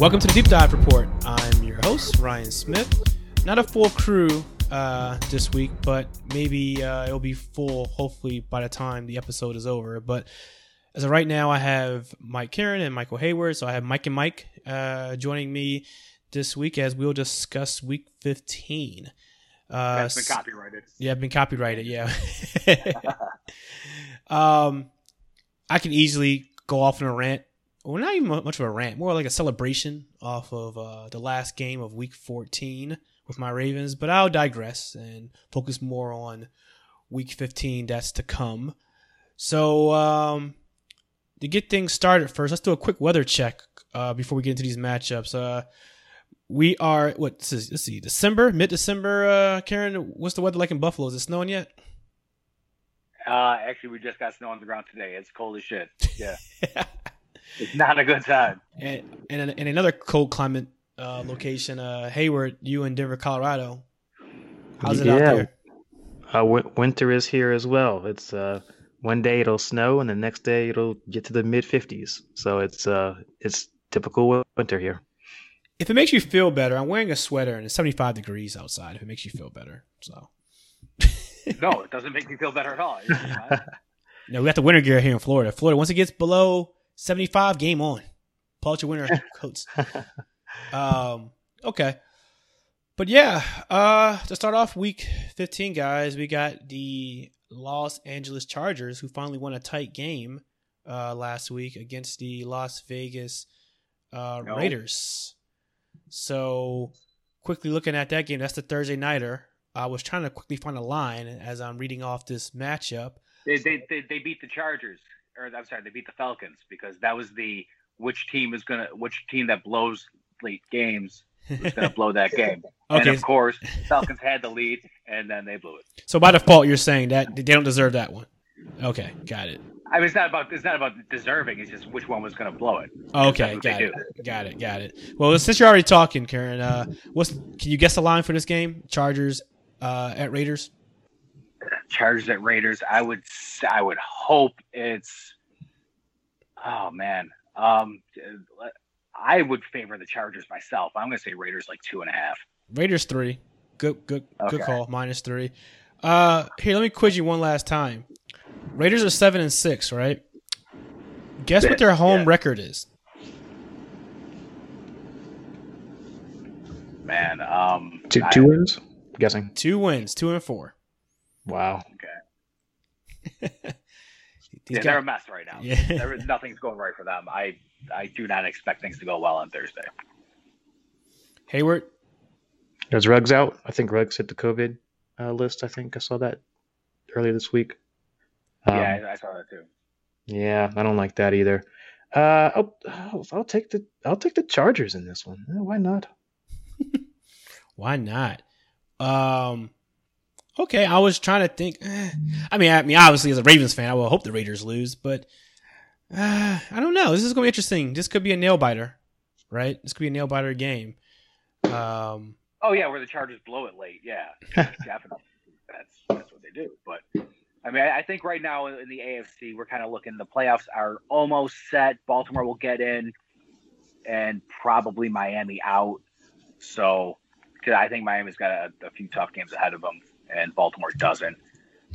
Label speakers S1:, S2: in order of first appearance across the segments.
S1: Welcome to the Deep Dive Report. I'm your host, Rian Smith. Not a full crew uh, this week, but maybe uh, it'll be full hopefully by the time the episode is over. But as of right now, I have Mike Curran and Michael Heyward. So I have Mike and Mike uh, joining me this week as we'll discuss week 15.
S2: Uh, That's been copyrighted.
S1: Yeah, been copyrighted. Yeah. um, I can easily go off on a rant well, not even much of a rant, more like a celebration off of uh, the last game of Week 14 with my Ravens. But I'll digress and focus more on Week 15 that's to come. So um, to get things started first, let's do a quick weather check uh, before we get into these matchups. Uh, we are what? This is, let's see, December, mid December. Uh, Curran, what's the weather like in Buffalo? Is it snowing yet?
S2: Uh, actually, we just got snow on the ground today. It's cold as shit. Yeah. It's not a good time.
S1: And and, and another cold climate uh, location, uh, Heyward, you in Denver, Colorado. How's it yeah. out there?
S3: Uh, w- winter is here as well. It's uh, one day it'll snow, and the next day it'll get to the mid 50s. So it's uh, it's typical winter here.
S1: If it makes you feel better, I'm wearing a sweater and it's 75 degrees outside. If it makes you feel better, so.
S2: no, it doesn't make me feel better at all.
S1: no, we got the winter gear here in Florida. Florida, once it gets below 75 game on. Pull winner coats. Um, okay. But yeah, uh, to start off week 15, guys, we got the Los Angeles Chargers who finally won a tight game uh, last week against the Las Vegas uh, no. Raiders. So, quickly looking at that game, that's the Thursday nighter. I was trying to quickly find a line as I'm reading off this matchup.
S2: They, they, they, they beat the Chargers or I'm sorry, they beat the Falcons because that was the which team is gonna which team that blows late games is gonna blow that game. okay. And of course, Falcons had the lead and then they blew it.
S1: So by default, you're saying that they don't deserve that one. Okay, got it.
S2: I mean, it's not about it's not about deserving. It's just which one was going to blow it.
S1: Okay, got it. Do. Got it. Got it. Well, since you're already talking, Curran, uh, what's can you guess the line for this game? Chargers uh, at Raiders.
S2: Chargers at Raiders. I would I would hope it's oh man. Um I would favor the Chargers myself. I'm gonna say Raiders like two and a half.
S1: Raiders three. Good good okay. good call. Minus three. Uh here, let me quiz you one last time. Raiders are seven and six, right? Guess what their home yeah. record is.
S2: Man, um
S3: two, two I, wins? I'm guessing.
S1: Two wins, two and four.
S3: Wow.
S2: Okay. yeah, got, they're a mess right now. Yeah. there is, nothing's going right for them. I I do not expect things to go well on Thursday.
S1: Heyward.
S3: There's Ruggs out. I think Ruggs hit the COVID uh, list. I think I saw that earlier this week.
S2: Um, yeah, I, I saw that too.
S3: Yeah, I don't like that either. Uh, I'll, I'll, I'll take the I'll take the Chargers in this one. why not?
S1: why not? Um, okay, I was trying to think. Eh. I mean, I mean, obviously, as a Ravens fan, I will hope the Raiders lose, but uh, I don't know. This is gonna be interesting. This could be a nail biter, right? This could be a nail biter game. Um,
S2: oh yeah, where the Chargers blow it late. Yeah, definitely. That's that's what they do. But I mean, I think right now in the AFC, we're kind of looking. The playoffs are almost set. Baltimore will get in, and probably Miami out. So, cause I think Miami's got a, a few tough games ahead of them and Baltimore doesn't.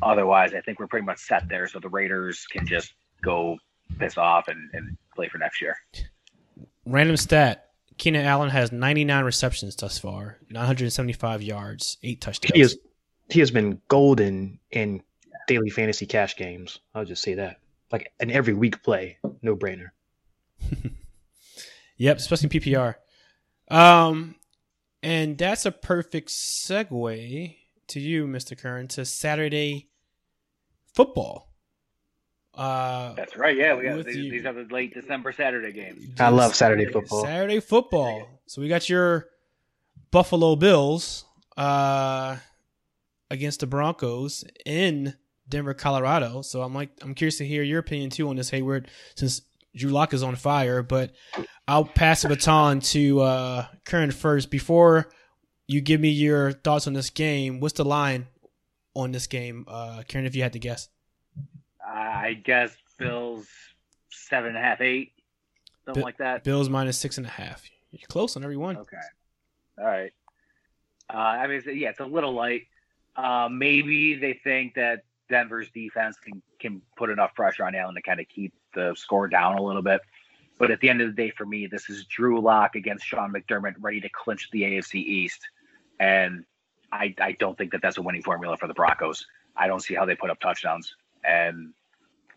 S2: Otherwise, I think we're pretty much set there. So the Raiders can just go piss off and, and play for next year.
S1: Random stat: Keenan Allen has 99 receptions thus far, 975 yards, eight touchdowns.
S3: He has he has been golden in daily fantasy cash games. I'll just say that. Like an every week play, no brainer.
S1: yep, especially PPR. Um, and that's a perfect segue to you, Mr. Curran, to Saturday football.
S2: Uh, That's right. Yeah, we got these, these, are the late December Saturday games.
S3: I love Saturday football.
S1: Saturday football. So we got your Buffalo Bills uh, against the Broncos in Denver, Colorado. So I'm like, I'm curious to hear your opinion too on this, Heyward, since Drew Lock is on fire. But I'll pass the baton to uh, Curran first before you give me your thoughts on this game. What's the line on this game, uh, Curran? If you had to guess,
S2: I guess Bills seven and a half, eight, something B- like that.
S1: Bills minus six and a half. You're close on every one.
S2: Okay. All right. Uh, I mean, yeah, it's a little light. Uh, maybe they think that Denver's defense can can put enough pressure on Allen to kind of keep the score down a little bit. But at the end of the day, for me, this is Drew Lock against Sean McDermott, ready to clinch the AFC East, and I I don't think that that's a winning formula for the Broncos. I don't see how they put up touchdowns, and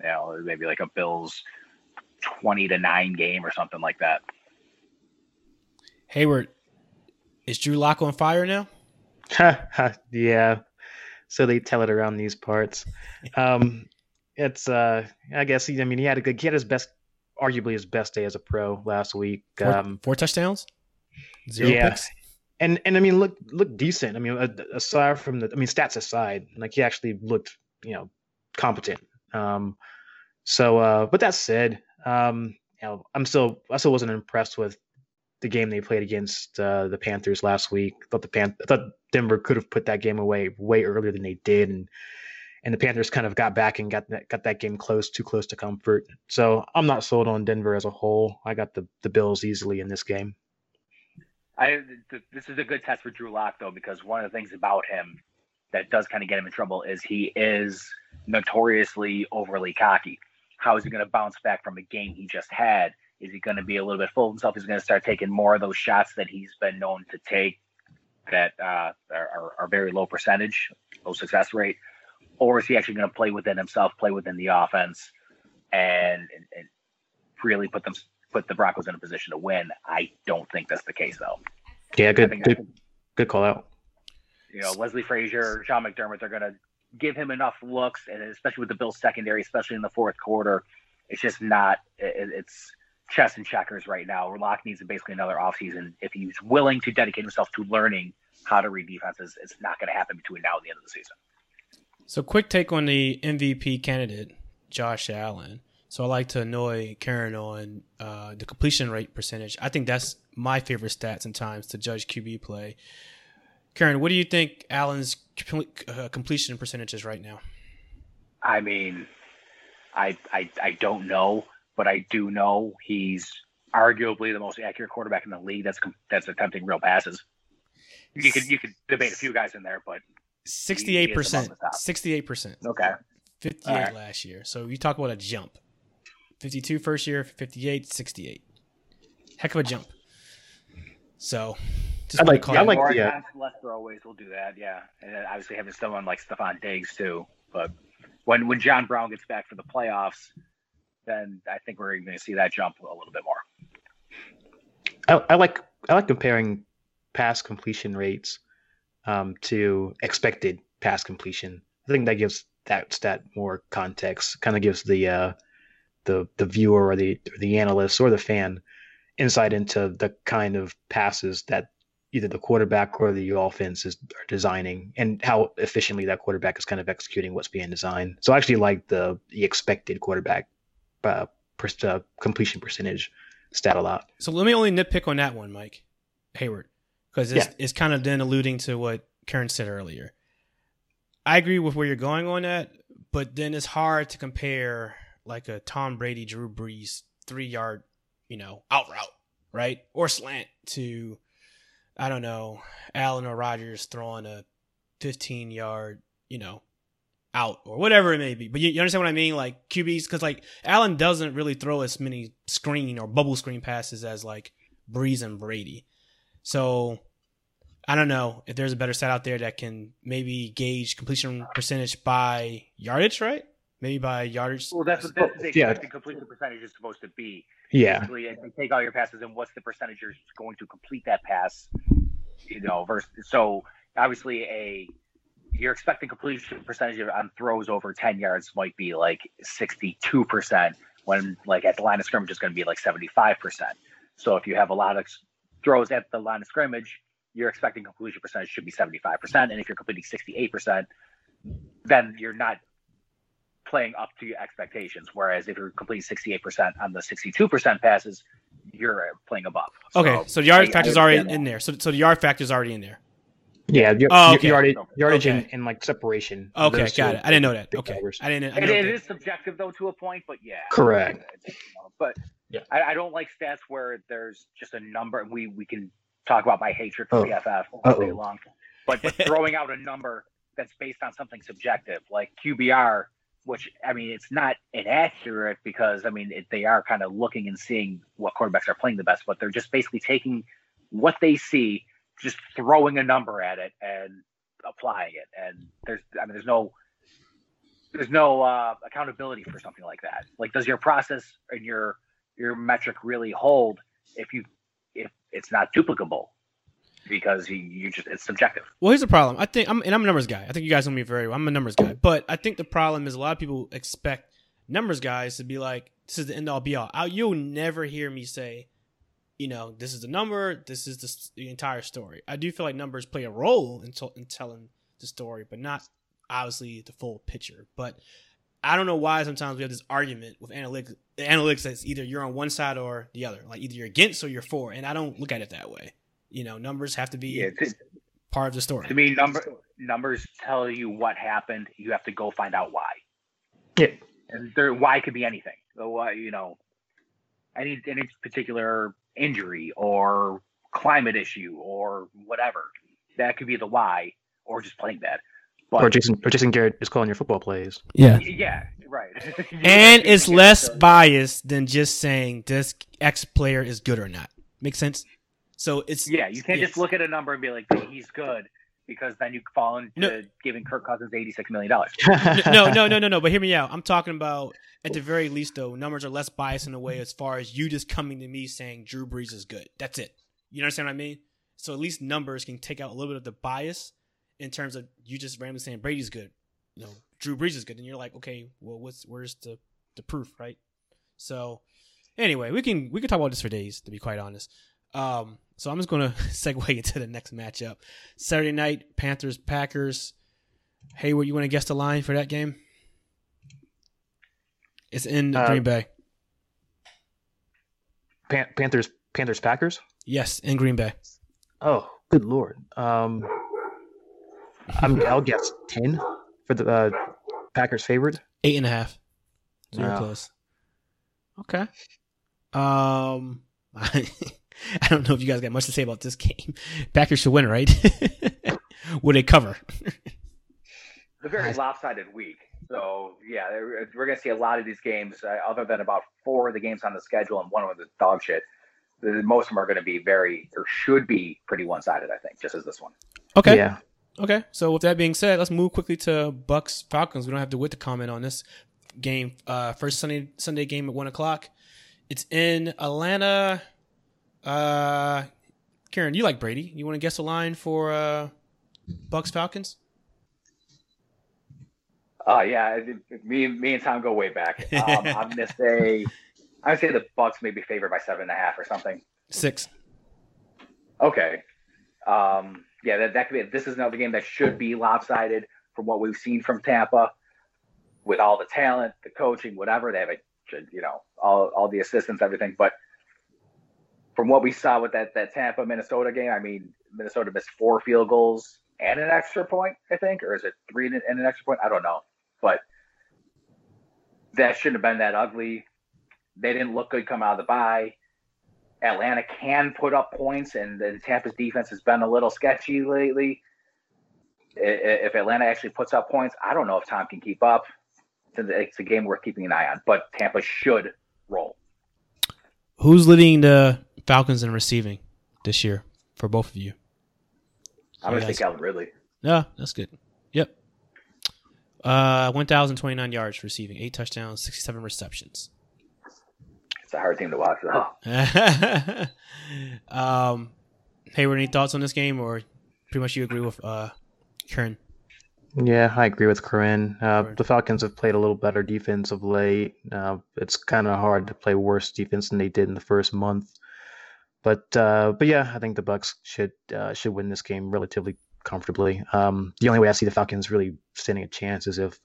S2: you know maybe like a Bills twenty to nine game or something like that.
S1: Heyward, is Drew Lock on fire now?
S3: yeah. So they tell it around these parts. Um, it's uh, I guess he. I mean, he had a good. He had his best, arguably his best day as a pro last week.
S1: Four,
S3: Um,
S1: four touchdowns, zero
S3: yeah.
S1: picks.
S3: And and I mean, look look decent. I mean, aside from the, I mean, stats aside, like he actually looked, you know, competent. Um, so, uh, but that said, um, you know, I'm still I still wasn't impressed with the game they played against uh, the Panthers last week. thought the Pan- I thought Denver could have put that game away way earlier than they did, and and the Panthers kind of got back and got that got that game close, too close to comfort. So I'm not sold on Denver as a whole. I got the the Bills easily in this game.
S2: I th- this is a good test for Drew Lock though, because one of the things about him that does kind of get him in trouble is he is notoriously overly cocky. How is he going to bounce back from a game he just had? Is he going to be a little bit full of himself? Is he going to start taking more of those shots that he's been known to take that uh, are, are, are very low percentage, low success rate? Or is he actually going to play within himself, play within the offense, and, and, and really put them put the Broncos in a position to win? I don't think that's the case though.
S3: Yeah, good good
S2: think
S3: good call out.
S2: you know, Leslie Frazier, Sean McDermott, they're going to give him enough looks, and especially with the Bills secondary, especially in the fourth quarter, it's just not. It, it's chess and checkers right now. Lock needs basically another offseason. If he's willing to dedicate himself to learning how to read defenses, it's not going to happen between now and the end of the season.
S1: So, quick take on the MVP candidate, Josh Allen. So, I like to annoy Curran on uh, the completion rate percentage. I think that's my favorite stats and times to judge QB play. Curran, what do you think Allen's uh, completion percentage is right now?
S2: I mean, I, I I don't know, but I do know he's arguably the most accurate quarterback in the league. That's that's attempting real passes. You could you could debate a few guys in there, but
S1: Sixty-eight percent.
S2: among the top.
S1: Sixty-eight percent.
S2: okay.
S1: Fifty-eight
S2: All right.
S1: last year. So you talk about a jump. 52 first year, 58, 68. Heck of a jump. So, just
S3: I
S1: wanna
S3: like-
S1: call
S3: I
S1: it-
S3: like the, uh,
S2: times, less throwaways will do that, yeah. And then obviously having someone like Stefon Diggs too. But when when John Brown gets back for the playoffs, then I think we're going to see that jump a little bit more.
S3: I, I like I like comparing pass completion rates um, to expected pass completion. I think that gives that stat more context. Kind of gives the uh, the the viewer or the or the analyst or the fan insight into the kind of passes that either the quarterback or the offense is are designing and how efficiently that quarterback is kind of executing what's being designed. So I actually like the the expected quarterback uh, per, uh, completion percentage stat a lot.
S1: So let me only nitpick on that one, Mike Heyward, because it's,
S3: Yeah.
S1: it's kind of then alluding to what Curran said earlier. I agree with where you're going on that, but then it's hard to compare like a Tom Brady, Drew Brees three yard, you know, out route, right, or slant to, I don't know, Allen or Rodgers throwing a 15 yard, you know, out or whatever it may be. But you, you understand what I mean? Like QBs, because like Allen doesn't really throw as many screen or bubble screen passes as like Brees and Brady. So I don't know if there's a better stat out there that can maybe gauge completion percentage by yardage, right? Maybe by yardage.
S2: Well, that's what what the
S3: Yeah.
S2: expected completion percentage is supposed to be.
S3: Yeah,
S2: Basically, if you take all your passes and what's the percentage you're going to complete that pass, you know, versus so obviously a you're expecting completion percentage on throws over 10 yards might be like 62% when like at the line of scrimmage is going to be like 75%. So if you have a lot of throws at the line of scrimmage, your expecting completion percentage should be 75%. And if you're completing 68%, then you're not playing up to your expectations. Whereas if you're completing 68% on the 62% passes, you're uh, playing above.
S1: Okay, so the yard
S2: I-
S1: factor is already
S2: understand
S1: in there. So, so the yard factor is already in there.
S3: Yeah, your,
S1: Oh,
S3: your
S1: okay.
S3: yardage, yardage
S1: Okay.
S3: and, and like separation.
S1: Okay,
S3: Those
S1: got it. I didn't know that. Okay,
S3: drivers.
S1: I didn't. I
S2: It,
S1: know
S2: it
S1: that.
S2: is subjective though to a point, but yeah.
S3: Correct.
S2: It's, you But
S3: Yeah.
S2: I, I don't like stats where there's just a number. We we can talk about my hatred for
S3: Oh.
S2: PFF all day
S3: Uh-oh.
S2: long, but, but throwing out a number that's based on something subjective like QBR, which I mean it's not inaccurate because I mean it, they are kind of looking and seeing what quarterbacks are playing the best, but they're just basically taking what they see, just throwing a number at it and applying it. And there's I mean there's no there's no uh, accountability for something like that. Like, does your process and your your metric really hold if you if it's not duplicable because you, you just it's subjective.
S1: Well, here's the problem. I think I'm and I'm a numbers guy. I think you guys know me very well. I'm a numbers guy, but I think the problem is a lot of people expect numbers guys to be like, "This is the end all be all." I, you'll never hear me say, you know, this is the number. This is the, the entire story. I do feel like numbers play a role in, in telling the story, but not obviously the full picture. But I don't know why sometimes we have this argument with analytics. Analytics that's either you're on one side or the other. Like either you're against or you're for, and I don't look at it that way. You know, numbers have to be
S2: Yeah, to,
S1: part of the story.
S2: to me, number numbers tell you what happened. You have to go find out why.
S3: Yeah.
S2: and there why could be anything. So why you know, any any particular injury or climate issue or whatever that could be the why, or just playing bad. But
S3: Or Jason or Jason Garrett is calling your football plays.
S1: Yeah.
S2: yeah, right.
S1: and it's less biased than just saying this X player is good or not. Make sense? So it's
S2: Yeah, you can't
S1: yes.
S2: just look at a number and be like, he's good, because then you fall into
S1: No.
S2: giving Kirk Cousins eighty-six million dollars.
S1: no, no, no, no, no. But hear me out. I'm talking about at the very least, though, numbers are less biased in a way as far as you just coming to me saying Drew Brees is good. That's it. You understand what I mean? So at least numbers can take out a little bit of the bias in terms of you just randomly saying Brady's good. You know, Drew Brees is good, and you're like, okay, well, what's where's the the proof, right? So anyway, we can we can talk about this for days, to be quite honest. Um, so I'm just gonna segue into the next matchup. Saturday night, Panthers Packers. Hey, Heyward, you want to guess the line for that game? It's in
S3: Uh,
S1: Green Bay.
S3: Pan- Panthers Panthers Packers.
S1: Yes, in Green Bay.
S3: Oh, good lord. Um, I'm, I'll guess ten for the uh, Packers favorite.
S1: Eight and a half. So you're
S3: Wow.
S1: close. Okay. Um, I, don't know if you guys got much to say about this game. Packers should win, right? Would it cover?
S2: It's a very lopsided week. So yeah, we're gonna see a lot of these games. Uh, other than about four of the games on the schedule, and one of them is dog shit. The, most of them are going to be very, or should be pretty one-sided. I think, just as this one.
S1: Okay.
S3: Yeah.
S1: Okay. So with that being said, let's move quickly to Bucks Falcons. We don't have to wait to comment on this game. Uh, first Sunday Sunday game at one o'clock. It's in Atlanta. Uh, Curran, you like Brady? You want to guess a line for uh, Bucks Falcons?
S2: Oh yeah, it- it- me, me and Tom go way back. Um, I'm gonna say, I would say the Bucks may be favored by seven and a half or something.
S1: Six.
S2: Okay. Um, yeah, that, that could be. This is another game that should be lopsided from what we've seen from Tampa, with all the talent, the coaching, whatever they have, a, you know, all all the assistants, everything. But from what we saw with that that Tampa Minnesota game, I mean, Minnesota missed four field goals and an extra point, I think, or is it three and an extra point? I don't know, but that shouldn't have been that ugly. They didn't look good come out of the bye. Atlanta can put up points, and the Tampa's defense has been a little sketchy lately. If Atlanta actually puts up points, I don't know if Tom can keep up. It's a game worth keeping an eye on, but Tampa should roll.
S1: Who's leading the Falcons in receiving this year for both of you?
S2: I'm going
S1: Yeah,
S2: to say Calvin Ridley.
S1: Yeah, that's good. Yep. Uh, one thousand twenty nine yards receiving, eight touchdowns, sixty seven receptions.
S2: It's a hard team to watch, though.
S1: um, Heyward, any thoughts on this game, or pretty much you agree with uh, Curran?
S3: Yeah, I agree with Curran. Uh, the Falcons have played a little better defense of late. Uh, it's kind of hard to play worse defense than they did in the first month. But uh, but yeah, I think the Bucks should uh, should win this game relatively comfortably. Um, the only way I see the Falcons really standing a chance is if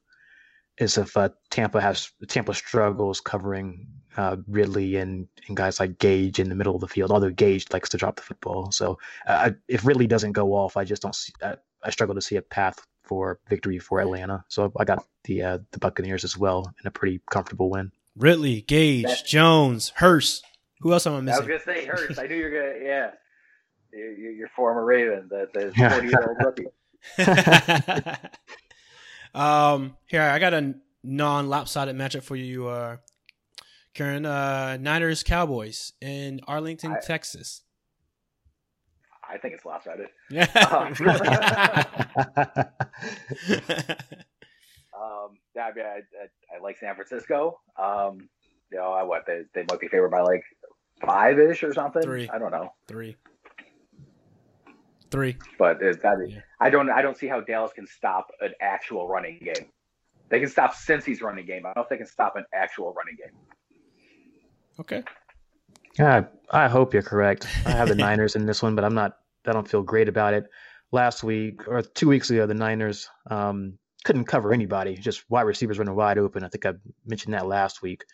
S3: is if uh, Tampa has Tampa struggles covering uh, Ridley and, and guys like Gage in the middle of the field. Although Gage likes to drop the football, so uh, if Ridley doesn't go off, I just don't see. I, I struggle to see a path for victory for Atlanta. So I got the uh, the Buccaneers as well in a pretty comfortable win.
S1: Ridley, Gage, Jones, Hurst. Who else am I missing?
S2: I was gonna say Hurst. I knew you were gonna. Yeah, your, your former Raven, the the forty year old rookie.
S1: um, here I got a non lopsided matchup for you, uh, Curran. Uh, Niners Cowboys in Arlington, I, Texas.
S2: I think it's lopsided.
S1: Yeah.
S2: um, yeah, I, mean, I, I, I, like San Francisco. Um, you know, I what they, they might be favored by like five ish or something.
S1: Three.
S2: I don't know.
S1: Three. Three.
S2: But that, yeah. I don't I don't see how Dallas can stop an actual running game. They can stop Cincy's running game. I don't know if they can stop an actual running game.
S1: Okay.
S3: Yeah, I hope you're correct. I have the Niners in this one, but I'm not. I don't feel great about it. Last week or two weeks ago, the Niners um, couldn't cover anybody. Just wide receivers running wide open. I think I mentioned that last week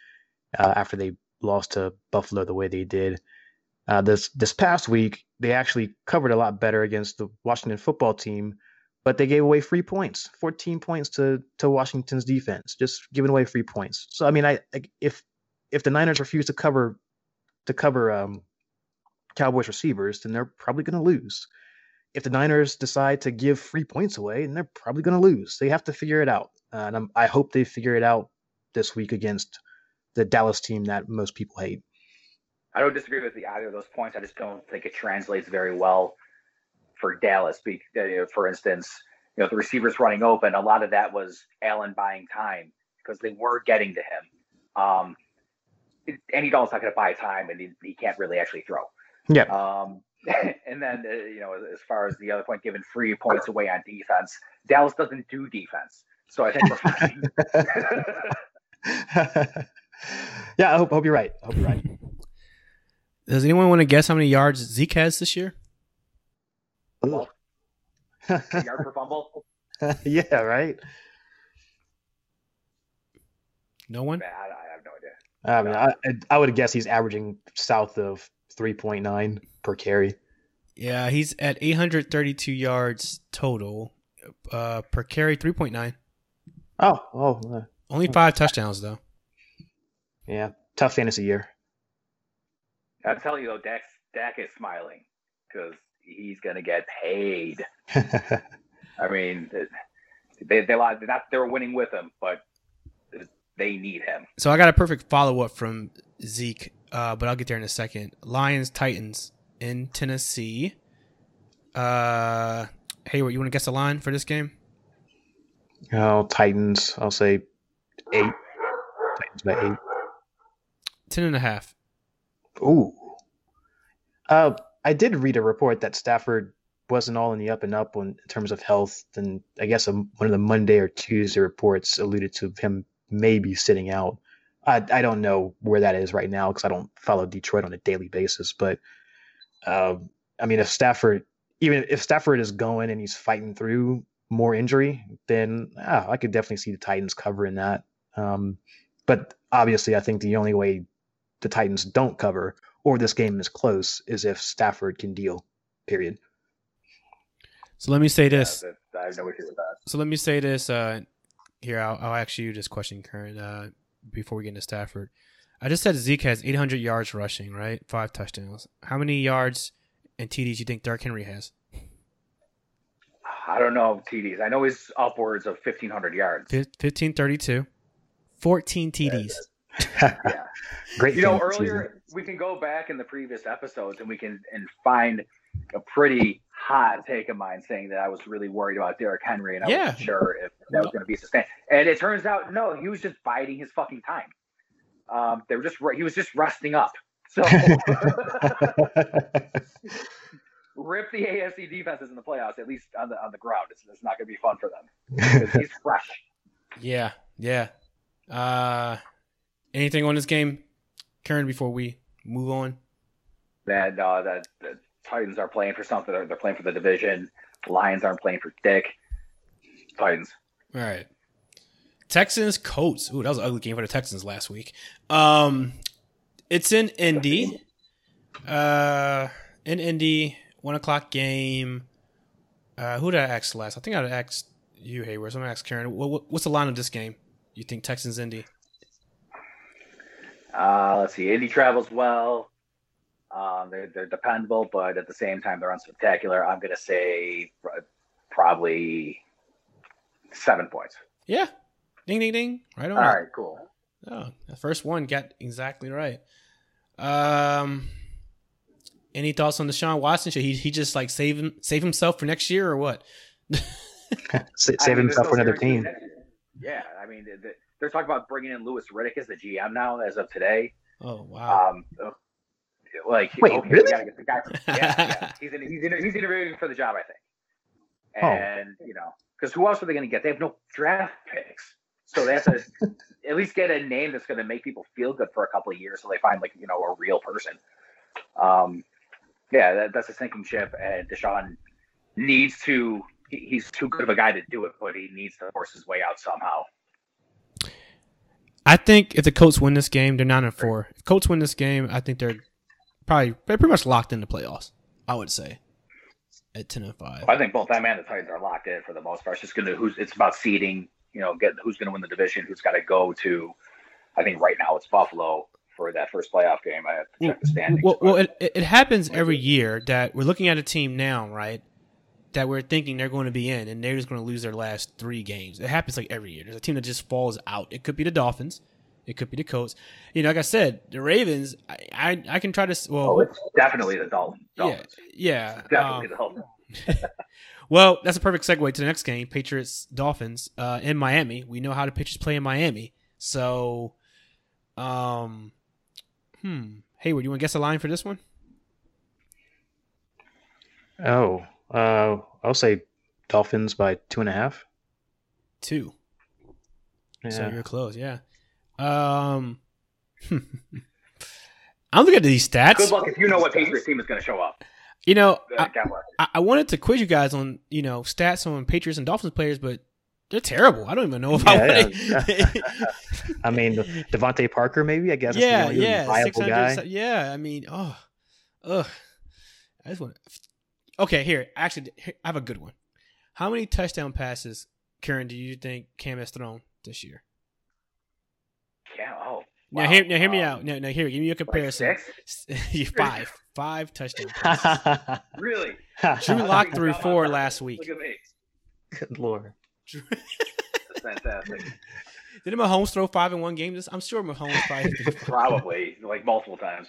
S3: uh, after they lost to Buffalo the way they did. Uh, this this past week, they actually covered a lot better against the Washington football team, but they gave away free points, 14 points to to Washington's defense, just giving away free points. So I mean, I if if the Niners refuse to cover to cover um, Cowboys receivers, then they're probably going to lose. If the Niners decide to give free points away, then they're probably going to lose. They have to figure it out, uh, and I'm, I hope they figure it out this week against the Dallas team that most people hate.
S2: I don't disagree with the, either of those points. I just don't think it translates very well for Dallas. Uh, for instance, you know, the receivers running open, a lot of that was Allen buying time because they were getting to him. Um, Andy Dalton's not going to buy time, and he, he, can't really actually throw.
S3: Yeah.
S2: Um, and then uh, you know, as far as the other point, giving free points away on defense, Dallas doesn't do defense, so I think we're fine.
S3: yeah, I hope, hope you're right. I hope you're right.
S1: Does anyone want to guess how many yards Zeke has this year?
S2: yard per fumble.
S3: yeah, right.
S1: No one.
S2: Man, I, I, have no idea.
S3: I mean, I, I would guess he's averaging south of three point nine per carry.
S1: Yeah, he's at eight hundred thirty two yards total uh, per carry, three point nine.
S3: Oh, oh, uh,
S1: only five touchdowns though.
S3: Yeah, tough fantasy year.
S2: I tell you though, Dak Dak is smiling because he's gonna get paid. I mean, they they they're not they're winning with him, but they need him.
S1: So I got a perfect follow up from Zeke, uh, but I'll get there in a second. Lions Titans in Tennessee. Uh, Heyward, you want to guess the line for this game?
S3: Oh, Titans. I'll say eight. Titans by eight.
S1: Ten and a half.
S3: Ooh. Uh, I did read a report that Stafford wasn't all in the up and up in terms of health. And I guess a, one of the Monday or Tuesday reports alluded to him maybe sitting out. I, I don't know where that is right now because I don't follow Detroit on a daily basis. But uh, I mean, if Stafford, even if Stafford is going and he's fighting through more injury, then ah, I could definitely see the Titans covering that. Um, but obviously, I think the only way the Titans don't cover or this game is close is if Stafford can deal. Period.
S1: So let me say this.
S2: Yeah, I have no issue with that.
S1: So let me say this. Uh, here, I'll, I'll ask you this question, Curran, uh, before we get into Stafford. I just said Zeke has 800 yards rushing, right? Five touchdowns. How many yards and TDs do you think Derrick Henry has?
S2: I don't know TDs. I know he's upwards of 1,500 yards.
S1: 1532. 14 TDs
S2: yeah. Great. You know, earlier season. we can go back in the previous episodes and we can and find a pretty hot take of mine saying that I was really worried about Derrick Henry and I yeah. wasn't sure if that was going to be sustained. And it turns out no, he was just biding his fucking time. Um, they were just he was just resting up. So rip the AFC defenses in the playoffs, at least on the on the ground. It's, it's not going to be fun for them. He's fresh.
S1: Yeah, yeah. Uh, Anything on this game, Curran? Before we move on,
S2: that uh, that the Titans are playing for something. They're, they're playing for the division. Lions aren't playing for dick. Titans.
S1: All right. Texans Colts. Ooh, that was an ugly game for the Texans last week. Um, It's in Indy. Uh, in Indy, one o'clock game. Uh, who did I ask last? I think I asked you, Heyward. So I'm gonna ask Curran. What, what's the line of this game? You think Texans Indy?
S2: Uh, let's see. Indy travels well. Um, they're they're dependable, but at the same time they're unspectacular. I'm gonna say probably seven points.
S1: Yeah. Ding ding ding. Right on.
S2: All right, cool.
S1: Oh, the first one got exactly right. Um, any thoughts on Deshaun Watson? Should he he just like save him save himself for next year or what?
S3: save I mean, himself for another team.
S2: Yeah, I mean they're talking about bringing in Louis Riddick as the GM now as of today.
S1: Oh wow.
S2: Um, like
S3: Wait, okay, really? we gotta
S2: get the guy. yeah, yeah. He's in, he's in, he's interviewing for the job, I think. Oh. And oh. you know, because who else are they going to get? They have no draft picks, so they have to at least get a name that's going to make people feel good for a couple of years, so they find like you know a real person. Um, yeah, that, that's a sinking ship, and Deshaun needs to. He, he's too good of a guy to do it, but he needs to force his way out somehow.
S1: I think if the Colts win this game, they're nine and four. If Colts win this game, I think they're probably they're pretty much locked in the playoffs. I would say at ten and five.
S2: I think both them and the Titans are locked in for the most part. It's just gonna who's it's about seeding. You know, get who's gonna win the division, who's got to go to. I think right now it's Buffalo for that first playoff game. I have to check the standings.
S1: Well, well it, it happens every year that we're looking at a team now, right? That we're thinking they're going to be in, and they're just going to lose their last three games. It happens like every year. There's a team that just falls out. It could be the Dolphins. It could be the Colts. You know, like I said, the Ravens. I I, I can try to. Well,
S2: oh, it's definitely the Dolphins.
S1: Yeah, yeah,
S2: definitely um, the Dolphins.
S1: well, that's a perfect segue to the next game: Patriots Dolphins uh, in Miami. We know how the pitchers play in Miami, so, um, hmm. Heyward, you want to guess a line for this one?
S3: Oh, uh, I'll say Dolphins by two and a half.
S1: Two. Yeah. So you're close, yeah. Um, I'm looking at these stats.
S2: Good luck if you know what Patriots team is going to show up.
S1: You know, I, I, I, wanted to quiz you guys on you know stats on Patriots and Dolphins players, but they're terrible. I don't even know if yeah, I want
S3: yeah. I mean, DeVante Parker, maybe. I guess.
S1: Yeah, yeah, six hundred. Yeah, I mean, oh, ugh. I just want. Okay, here. Actually, here, I have a good one. How many touchdown passes, Curran, do you think Cam has thrown this year?
S2: Yeah. Oh.
S1: Now, hear, now hear me out. Now, now here, give me a comparison. Like five, five touchdowns.
S2: really?
S1: Drew Lock threw four last week.
S2: Look at me.
S3: Good lord.
S2: That's fantastic.
S1: Did Mahomes throw five in one game? I'm sure Mahomes probably
S2: probably like multiple times.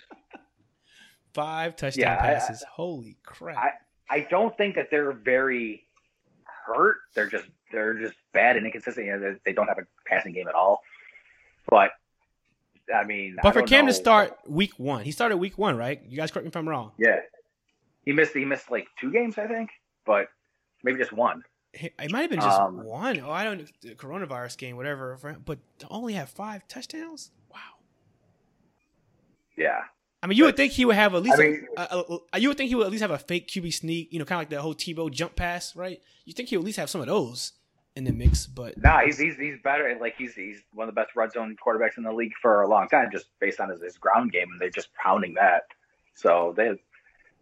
S1: Five touchdown yeah, passes. I, Holy crap!
S2: I, don't think that they're very hurt. They're just they're just bad and inconsistent. You know, they don't have a passing game at all. But I mean,
S1: but I for Cam know. to start week one, he started week one, right? You guys correct me if I'm wrong.
S2: Yeah, he missed. He missed like two games, I think, but maybe just one.
S1: It might have been just um, one. Oh, I don't the coronavirus game, whatever. But to only have five touchdowns. Wow.
S2: Yeah.
S1: I mean, you would think he would have at least. I mean, a, a, a, you would think he would at least have a fake QB sneak. You know, kind of like the whole Tebow jump pass, right? You think he would at least have some of those in the mix, but
S2: nah, he's he's he's better. Like he's he's one of the best red zone quarterbacks in the league for a long time, just based on his, his ground game, and they're just pounding that. So they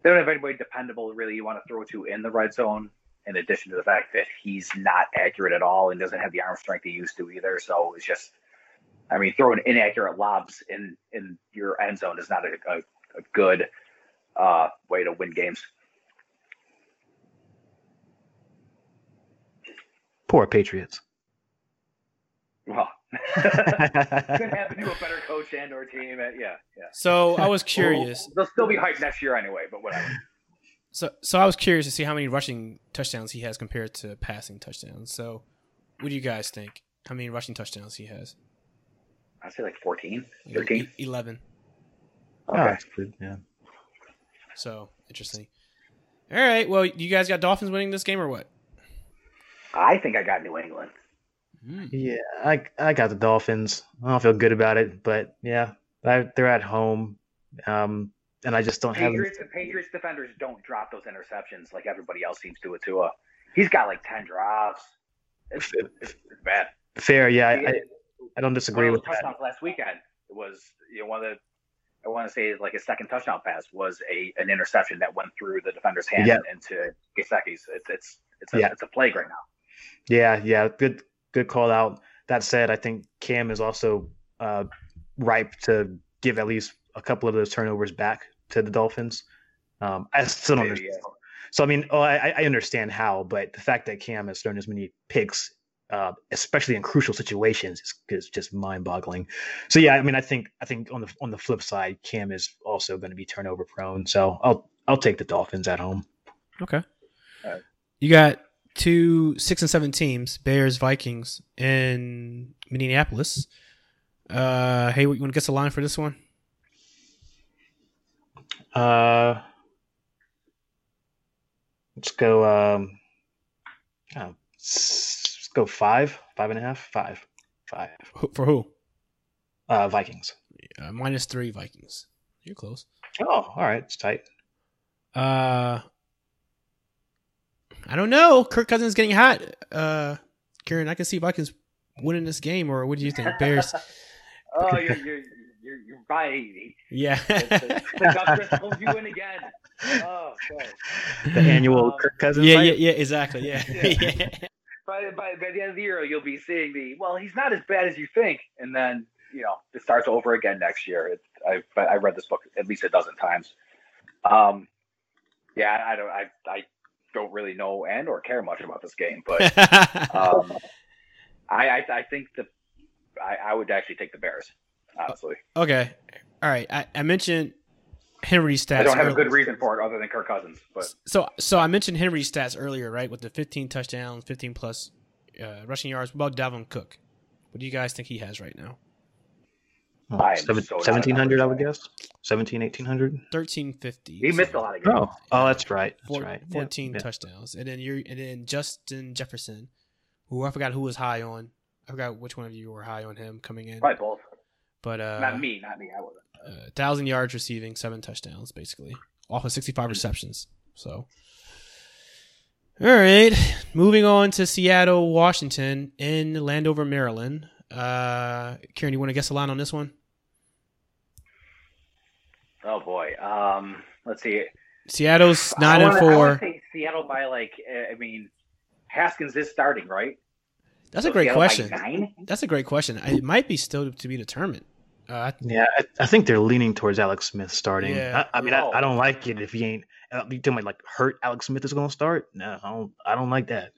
S2: they don't have anybody dependable really you want to throw to in the red zone. In addition to the fact that he's not accurate at all and doesn't have the arm strength he used to either, so it's just, I mean, throwing inaccurate lobs in in your end zone is not a, a, a good uh, way to win games.
S3: Poor Patriots.
S2: Well, could happen to a better coach and or team. At, yeah, yeah.
S1: So I was curious.
S2: Well, they'll still be hyped next year anyway, but whatever.
S1: So, so I was curious to see how many rushing touchdowns he has compared to passing touchdowns. So, what do you guys think? How many rushing touchdowns he has?
S2: I'd say like 14, 13.
S1: 11.
S3: Okay. Oh, yeah.
S1: So, interesting. All right. Well, you guys got Dolphins winning this game or what?
S2: I think I got New England.
S3: Hmm. Yeah, I I got the Dolphins. I don't feel good about it, but yeah, they're at home, um, and I just don't
S2: Patriots,
S3: have.
S2: The Patriots defenders don't drop those interceptions like everybody else seems to. It to a, he's got like ten drops. It's, it's, it's bad.
S3: Fair, yeah, I, I, I, don't disagree with that.
S2: Last weekend it was you know one of the I want to say like his second touchdown pass was a an interception that went through the defender's hand
S3: Yeah.
S2: into Gesicki's. It's it's it's a,
S3: Yeah.
S2: it's a plague right now.
S3: Yeah, yeah, good good call out. That said, I think Cam is also uh, ripe to give at least a couple of those turnovers back to the Dolphins. Um, I still don't understand. So I mean, oh, I, I understand how, but the fact that Cam has thrown as many picks, uh, especially in crucial situations, is, is just mind-boggling. So yeah, I mean, I think I think on the on the flip side, Cam is also going to be turnover prone. So I'll I'll take the Dolphins at home.
S1: Okay.
S2: Alright.
S1: You got two six and seven teams: Bears, Vikings, and Minneapolis. Uh, hey, you want to guess the line for this one?
S3: Uh, let's go. Um, oh, s- let's go five, five and a half, five, five.
S1: For who?
S3: Uh, Vikings.
S1: Uh, minus three Vikings. You're close.
S3: Oh, all right, it's tight.
S1: Uh, I don't know. Kirk Cousins is getting hot. Uh, Curran, I can see Vikings winning this game, or what do you think? Bears?
S2: Oh, you're you're you're, you're right.
S1: yeah.
S2: The, the Gus you in again. Oh, God.
S3: The annual
S2: Um,
S3: Kirk Cousins.
S1: yeah,
S3: fight?
S1: yeah, yeah, exactly. Yeah.
S2: Yeah.
S1: yeah.
S2: By, by by the end of the year, you'll be seeing the well. He's not as bad as you think, and then you know it starts over again next year. It, I I read this book at least a dozen times. Um, yeah, I don't I I don't really know and or care much about this game, but um, I, I I think the I, I would actually take the Bears. Honestly,
S1: okay. All right. I, I mentioned Henry's stats.
S2: I don't have a good reason for it other than Kirk Cousins. But
S1: So, so I mentioned Henry's stats earlier, right? With the 15 touchdowns, 15 plus uh, rushing yards. What about Dalvin Cook? What do you guys think he has right now?
S3: Oh,
S2: I am
S3: seven-
S2: so
S3: 1700, I would guess. 17, 1800.
S1: 1350.
S2: he missed a lot of games.
S3: Oh, oh, that's right. That's
S1: Four,
S3: right.
S1: 14
S3: yeah.
S1: touchdowns. And then you and then Justin Jefferson, who I forgot who was high on. I forgot which one of you were high on him coming in.
S2: Probably both.
S1: But uh
S2: not me. Not me. I wasn't.
S1: Uh, thousand yards receiving, seven touchdowns, basically, off of sixty-five receptions. So, all right, moving on to Seattle, Washington, in Landover, Maryland. Uh, Curran, you want to guess the line on this one?
S2: Oh boy. Um, let's see.
S1: Seattle's nine and
S2: wanna- I wanna
S1: four.
S2: Seattle by like. uh, I mean, Haskins is starting, right?
S1: That's
S2: So
S1: a great
S2: Seattle
S1: question. That's a great question. It might be still to be determined. Uh,
S3: Yeah, I, I think they're leaning towards Alex Smith starting.
S1: Yeah.
S3: I, I mean,
S2: No.
S3: I, I don't like it if he ain't. Uh, you telling me like hurt Alex Smith is going to start? No, I don't. I don't like that.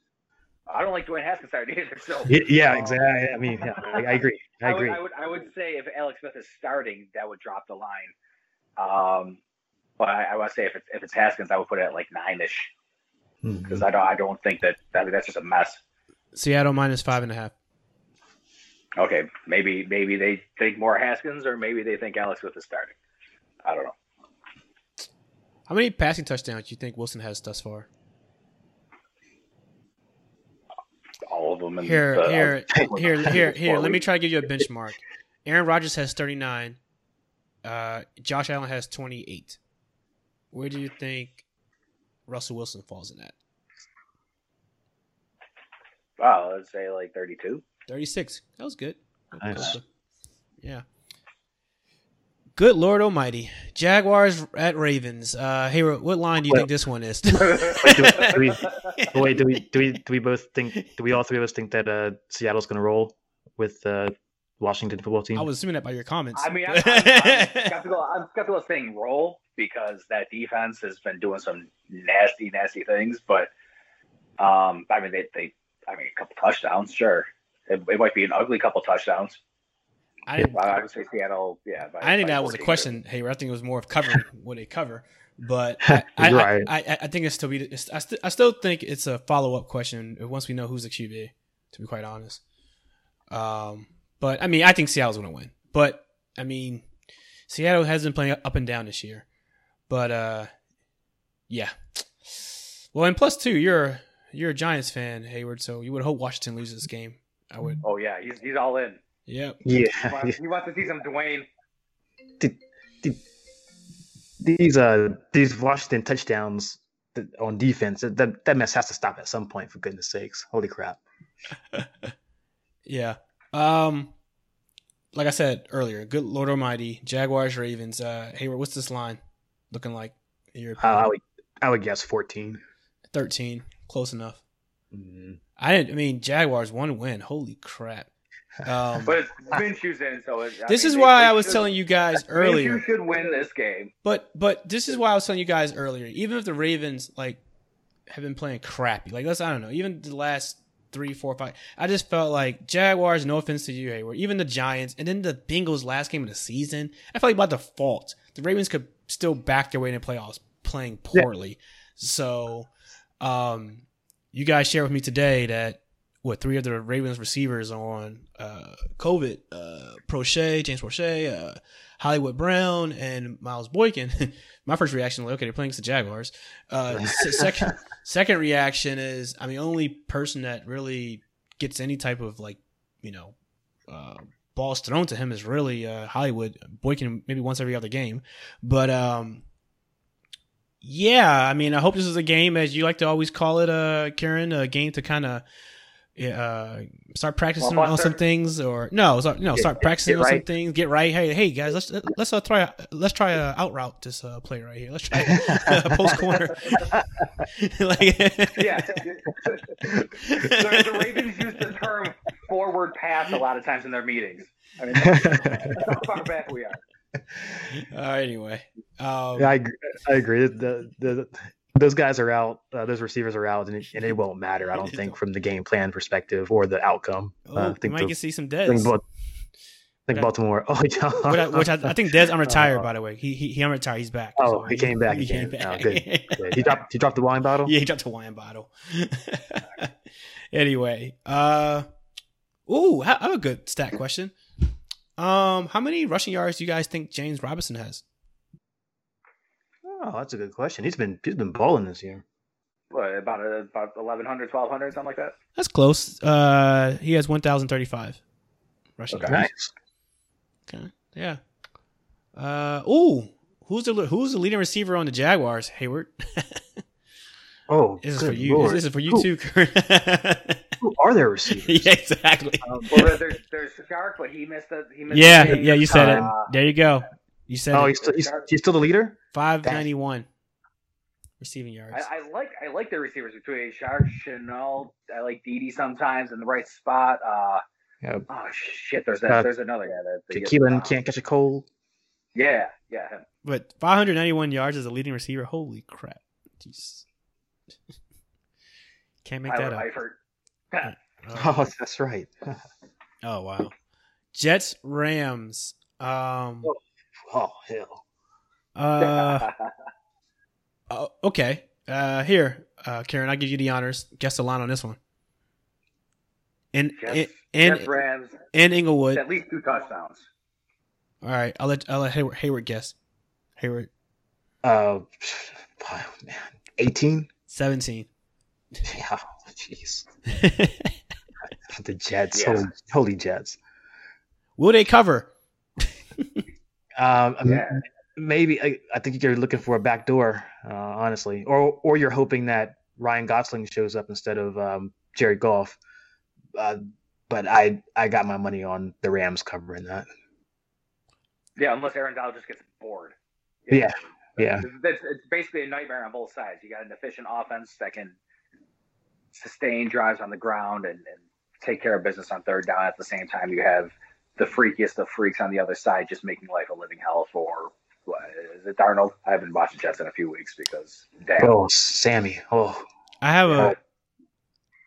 S2: I don't like Dwayne Haskins starting either. So
S3: Y- Yeah,
S2: um,
S3: exactly. I mean, yeah, I, I agree. I
S2: I would,
S3: agree.
S2: I would I would say if Alex Smith is starting, that would drop the line. Um, but I, I would say if it's if it's Haskins, I would put it at like nine ish
S3: Mhm.
S2: because I don't I don't think that, that that's just a mess.
S1: Seattle minus five and a half.
S2: Okay, maybe maybe they think more Haskins, or maybe they think Alex Smith is starting. I don't know.
S1: How many passing touchdowns do you think Wilson has thus far?
S2: All of them. In
S1: Here,
S2: the,
S1: here,
S2: uh,
S1: here, here, here. Let me try to give you a benchmark. Aaron Rodgers has 39. Uh, Josh Allen has 28. Where do you think Russell Wilson falls in that?
S2: Wow, let's say like thirty-two.
S1: 36. That was good.
S3: Nice.
S1: Yeah. Good Lord Almighty. Jaguars at Ravens. Uh, hey, what line do you
S3: Well-
S1: think this one is?
S3: Wait, do, do we, do we do we do we both think? Do we all three of us think that uh, Seattle's going to roll with uh, Washington football team?
S1: I was assuming that by your comments.
S2: I mean, I'm, I'm, I'm skeptical. I'm skeptical of saying roll because that defense has been doing some nasty, nasty things. But um, I mean, they, they, I mean, a couple touchdowns, sure. It, it might be an ugly couple touchdowns.
S1: I didn't,
S2: I would say Seattle, yeah. By,
S1: I didn't think that was a question, Heyward. I think it was more of covering what they cover. But I, I,
S3: Right.
S1: I, I, I think it's still be. It's, I, st- I still think it's a follow up question once we know who's the QB. To be quite honest, um, but I mean, I think Seattle's going to win. But I mean, Seattle has been playing up and down this year. But uh, yeah. Well, and plus two, you're you're a Giants fan, Heyward. So you would hope Washington loses this game. I would.
S2: Oh yeah, he's he's all in.
S1: Yep.
S2: He
S3: yeah,
S2: wants, he wants to see some Dwayne.
S3: these uh these Washington touchdowns on defense that that mess has to stop at some point. For goodness sakes, holy crap!
S1: Yeah. Um like I said earlier, good Lord Almighty, Jaguars, Ravens. Uh, Heyward, what's this line looking like? In your
S3: Uh, I would I would guess fourteen.
S1: thirteen, close enough.
S3: Mm.
S1: I didn't. I mean, Jaguars one win. Holy crap! Um,
S2: But it's Minshew's in, so it,
S1: this
S2: mean,
S1: is why
S2: they
S1: I was
S2: should-
S1: telling you guys earlier.
S2: Minshew should win this game.
S1: But but this is why I was telling you guys earlier. Even if the Ravens like have been playing crappy, like let's I don't know, even the last three, four, five, I just felt like Jaguars. No offense to you, Heyward. Even the Giants, and then the Bengals last game of the season. I felt like by default, the Ravens could still back their way in the playoffs, playing
S3: Yeah.
S1: poorly. So, um, you guys share with me today that what three of the Ravens receivers are on uh, COVID? Uh, Proche, James Proche, uh, Hollywood Brown, and Miles Boykin. My first reaction, like, okay, they're playing against the Jaguars. Uh, second, second reaction is, I mean, the only person that really gets any type of like, you know, uh, balls thrown to him is really uh, Hollywood Boykin, maybe once every other game. But um, yeah, I mean, I hope this is a game, as you like to always call it, uh, Curran, a game to kind of uh, start practicing
S2: Well,
S1: on some things, or no, start, no, start
S3: get-
S1: practicing
S3: get
S1: on some things, get right. Hey, hey, guys, let's let's uh, try let's try a out route this uh, play right here. Let's try a post corner. like,
S2: Yeah. the, the Ravens use the term forward pass a lot of times in their meetings. I mean, that's how far back we are.
S1: Uh, anyway, um,
S3: Yeah, I agree. I agree. The, the, those guys are out. Uh, those receivers are out, and it, and it won't matter. I don't think from the game plan perspective or the outcome.
S1: oh,
S3: uh, I
S1: we
S3: think
S1: might
S3: the-
S1: get see some
S3: I think,
S1: Dez.
S3: I think
S1: I-
S3: Baltimore. Oh, yeah.
S1: Which I, which I, I think Dez unretired by the way. He he, he unretired. He's back.
S3: Oh, he came back He again. Oh, good. Yeah, he dropped. He dropped the wine bottle.
S1: Yeah, he dropped the wine bottle. anyway, uh, ooh, I I have a good stat question. Um, how many rushing yards do you guys think James Robinson has?
S3: Oh, that's a good question. He's been he's been balling this year.
S2: What, about a, about 1,100, 1,200, something like that?
S1: That's close. Uh, he has one thousand thirty-five rushing
S2: Okay.
S1: yards.
S3: Nice.
S1: Okay, yeah. Uh, ooh, who's the who's the leading receiver on the Jaguars? Heyward.
S3: Oh,
S1: this is
S3: good
S1: for you.
S3: Lord.
S1: This is for you
S3: Who-
S1: too, Kurt.
S3: Who are their receivers?
S1: yeah, exactly.
S2: Um, well, there's there's Chark, but he missed it. He missed
S1: Yeah,
S2: the
S1: yeah, you said it.
S2: Uh,
S1: There you go. You said
S3: Oh,
S1: it.
S3: he's still, he's, he's still the leader.
S1: Five ninety one receiving yards.
S2: I, I like I like the receivers between Chark, Chanel. I like Didi sometimes in the right spot. Uh,
S3: Yeah.
S2: oh shit, there's that.
S3: Uh,
S2: there's another guy that. that
S3: Keelan
S2: uh,
S3: can't catch a cold.
S2: Yeah, yeah. him.
S1: but five hundred ninety one yards as a leading receiver. Holy crap! Jeez. Can't make that up.
S2: Eifert.
S1: Oh,
S3: Oh, that's right.
S1: oh, wow. Jets Rams. Um.
S3: Oh hell.
S1: Uh. uh, okay. Uh. Here, uh, Curran. I'll give you the honors. Guess the line on this one. And in
S2: Jets, Rams,
S1: in Inglewood.
S2: at least two touchdowns.
S1: All right. I'll let I'll let Heyward, Heyward guess. Heyward
S3: Uh, man, eighteen.
S1: seventeen.
S3: Yeah. Jeez. The Jets.
S2: Yeah.
S3: Holy, holy Jets.
S1: Will they cover?
S3: Um,
S2: Yeah.
S3: maybe I, I think you're looking for a back door, uh, honestly, or or you're hoping that Ryan Gosling shows up instead of um, Jerry Goff. Uh, but I I got my money on the Rams covering that.
S2: Yeah, unless Aaron Donald just gets bored.
S3: Yeah, yeah.
S2: It's, it's- it's basically a nightmare on both sides. You got an efficient offense that can sustain drives on the ground and, and take care of business on third down. At the same time, you have the freakiest of freaks on the other side, just making life a living hell for. What, is it Darnold? I haven't watched the Jets in a few weeks because damn.
S3: Oh, Sammy. Oh,
S1: I have
S2: Yeah.
S1: a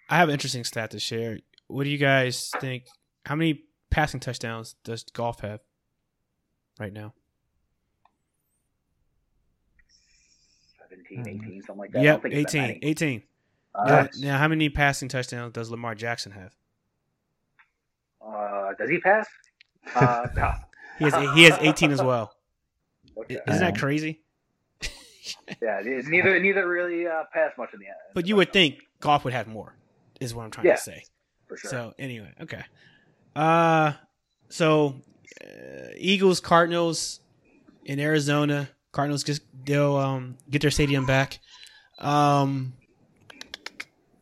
S1: I have an interesting stat to share. What do you guys think? How many passing touchdowns does Goff have right now?
S2: 17, 18, something like that. I don't
S1: Yep,
S2: think it's that
S1: 18. 18.
S2: Uh,
S1: Now, now, how many passing touchdowns does Lamar Jackson have?
S2: uh, does he pass? Uh, no.
S1: He has he has 18 as well.
S2: Okay.
S1: Isn't that crazy?
S2: Yeah, neither neither really uh, pass much in the end.
S1: But you would think Goff would have more, is what I'm trying
S2: Yeah.
S1: to say.
S2: for sure.
S1: So anyway, okay. Uh, so uh, Eagles, Cardinals in Arizona. Cardinals just they'll um get their stadium back. Um,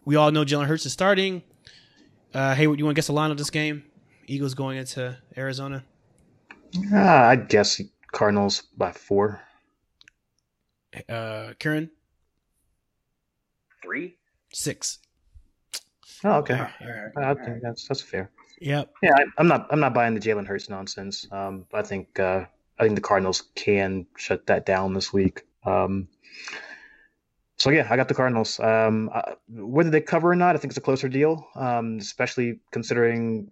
S1: we all know Jalen Hurts is starting. Uh, Heyward, you want to guess the line of this game? Eagles going into Arizona.
S3: Uh, I'd guess Cardinals by four.
S1: Uh, Curran
S2: Three.
S1: six.
S3: Oh, okay.
S1: Wow.
S2: All right.
S3: I think
S2: right.
S3: that's that's fair.
S1: Yep.
S3: Yeah, I, I'm not I'm not buying the Jalen Hurts nonsense. Um, I think uh, I think the Cardinals can shut that down this week. Um, so yeah, I got the Cardinals. Um, whether they cover or not, I think it's a closer deal, um, especially considering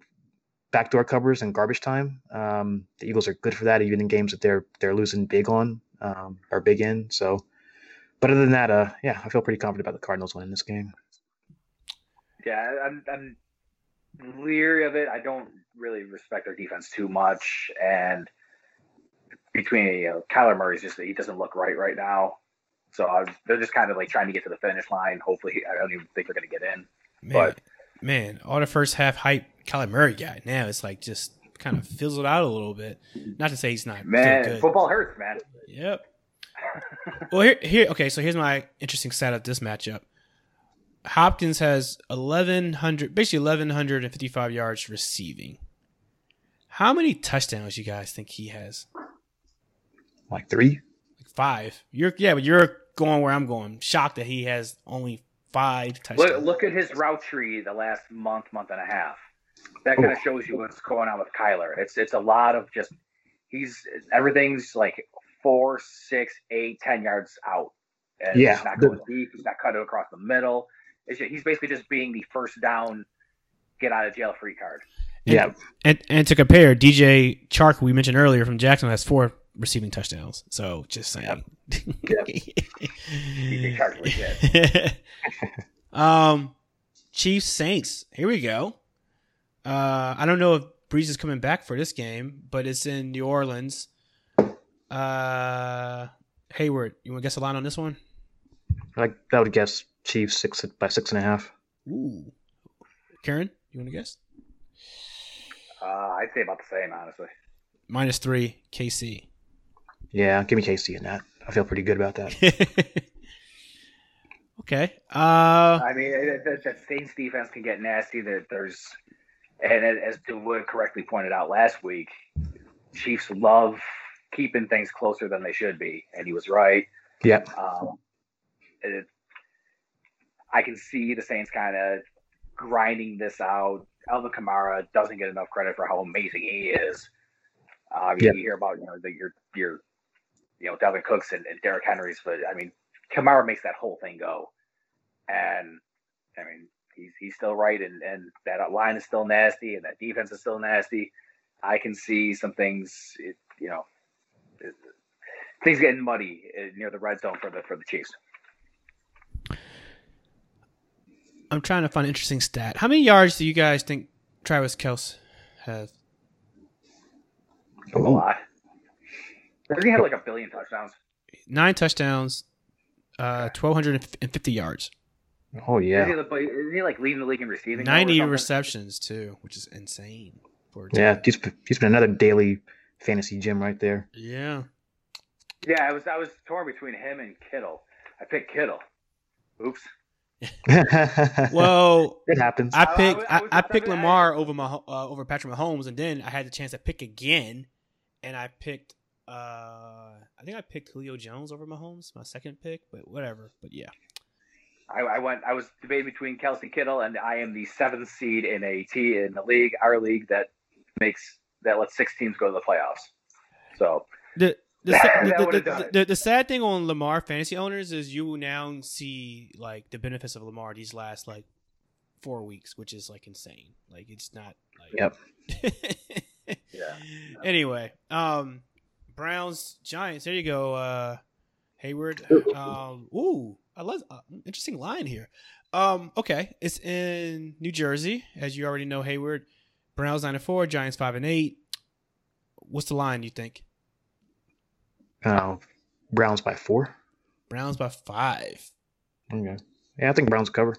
S3: backdoor covers and garbage time. Um, the Eagles are good for that, even in games that they're they're losing big on um, or big in. So, but other than that, uh, yeah, I feel pretty confident about the Cardinals winning this game.
S2: Yeah, I'm, I'm leery of it. I don't really respect their defense too much, and between you know, Kyler Murray's just he doesn't look right right now. So I, they're just kind of like trying to get to the finish line. Hopefully, I don't even think they're going to get in.
S1: Man,
S2: But-
S1: man, all the first half hype Kyler Murray got now it's like just kind of fizzled out a little bit. Not to say he's not
S2: Man,
S1: good.
S2: football hurts, man.
S1: Yep. Well, here, here, okay. So here's my interesting stat of this matchup. Hopkins has 1100, basically 1155 yards receiving. How many touchdowns you guys think he has?
S3: Like three.
S1: Like five. You're yeah, but you're going where I'm going. Shocked that he has only five touchdowns.
S2: Look, look at his route tree the last month, month and a half. That kind of shows you what's going on with Kyler. It's it's a lot of just he's everything's like four, six, eight, ten yards out. And
S3: Yeah.
S2: he's not going deep. He's not cutting across the middle. It's just, he's basically just being the first down, get out of jail free card.
S1: And-
S3: yeah,
S1: And and to compare, DJ Chark, we mentioned earlier from Jackson, has four receiving touchdowns. So just saying.
S2: Chark legit.
S1: um, Chiefs Saints. Here we go. Uh, I don't know if Brees is coming back for this game, but it's in New Orleans. Uh, Heyward, you want to guess a line on this one?
S3: like I would guess Chiefs six by six and a half.
S1: Ooh, Curran, you want to guess?
S2: Uh, I'd say about the same, honestly.
S1: Minus three, KC.
S3: Yeah, give me KC in that. I feel pretty good about that.
S1: okay. Uh,
S2: I mean, it- it- the Saints defense can get nasty. That there's, and as Wood correctly pointed out last week, Chiefs love keeping things closer than they should be, and he was right.
S3: Yep.
S2: Um, it, I can see the Saints kind of grinding this out. Alvin Kamara doesn't get enough credit for how amazing he is. Uh, you,
S3: Yeah.
S2: you hear about you know the, your your you know Devin Cooks and, and Derrick Henrys, but I mean Kamara makes that whole thing go, and I mean he's he's still right, and and that line is still nasty, and that defense is still nasty. I can see some things, it, you know, it, things getting muddy uh, near the red zone for the for the Chiefs.
S1: I'm trying to find an interesting stat. How many yards do you guys think Travis Kelce has?
S2: A lot. Doesn't he have like a billion touchdowns?
S1: Nine touchdowns, uh, 1,250 yards,
S3: Oh
S2: Is he,
S3: yeah,
S2: the- isn't he like leading the league in receiving?
S1: 90 receptions too, which is insane. For
S3: yeah. He's he's been another daily fantasy gem right there.
S1: yeah.
S2: Yeah, I was I was torn between him and Kittle. I picked Kittle. Oops.
S1: Well,
S3: it happens.
S1: I
S2: I- I
S1: picked I,
S2: I
S1: I picked Lamar over my uh, over Patrick Mahomes, and then I had the chance to pick again, and I picked uh I think I picked Julio Jones over Mahomes, my second pick, but whatever. But yeah,
S2: I, I went. I was debating between Kelce Kittle and I am the seventh seed in a T in the league, our league that makes that lets six teams go to the playoffs. So
S1: the the, the, the, the, sad thing on Lamar fantasy owners is you will now see like the benefits of Lamar these last like four weeks, which is like insane. Like it's not like
S3: Yep.
S2: Yeah.
S1: Anyway, um, Browns Giants. There you go, uh, Heyward. Um, ooh, I love uh, interesting line here. Um, okay, it's in New Jersey, as you already know. Heyward, Browns nine and four, Giants five and eight. What's the line you think?
S3: Uh, Browns by four.
S1: Browns by five.
S3: Okay. Yeah, I think Browns cover.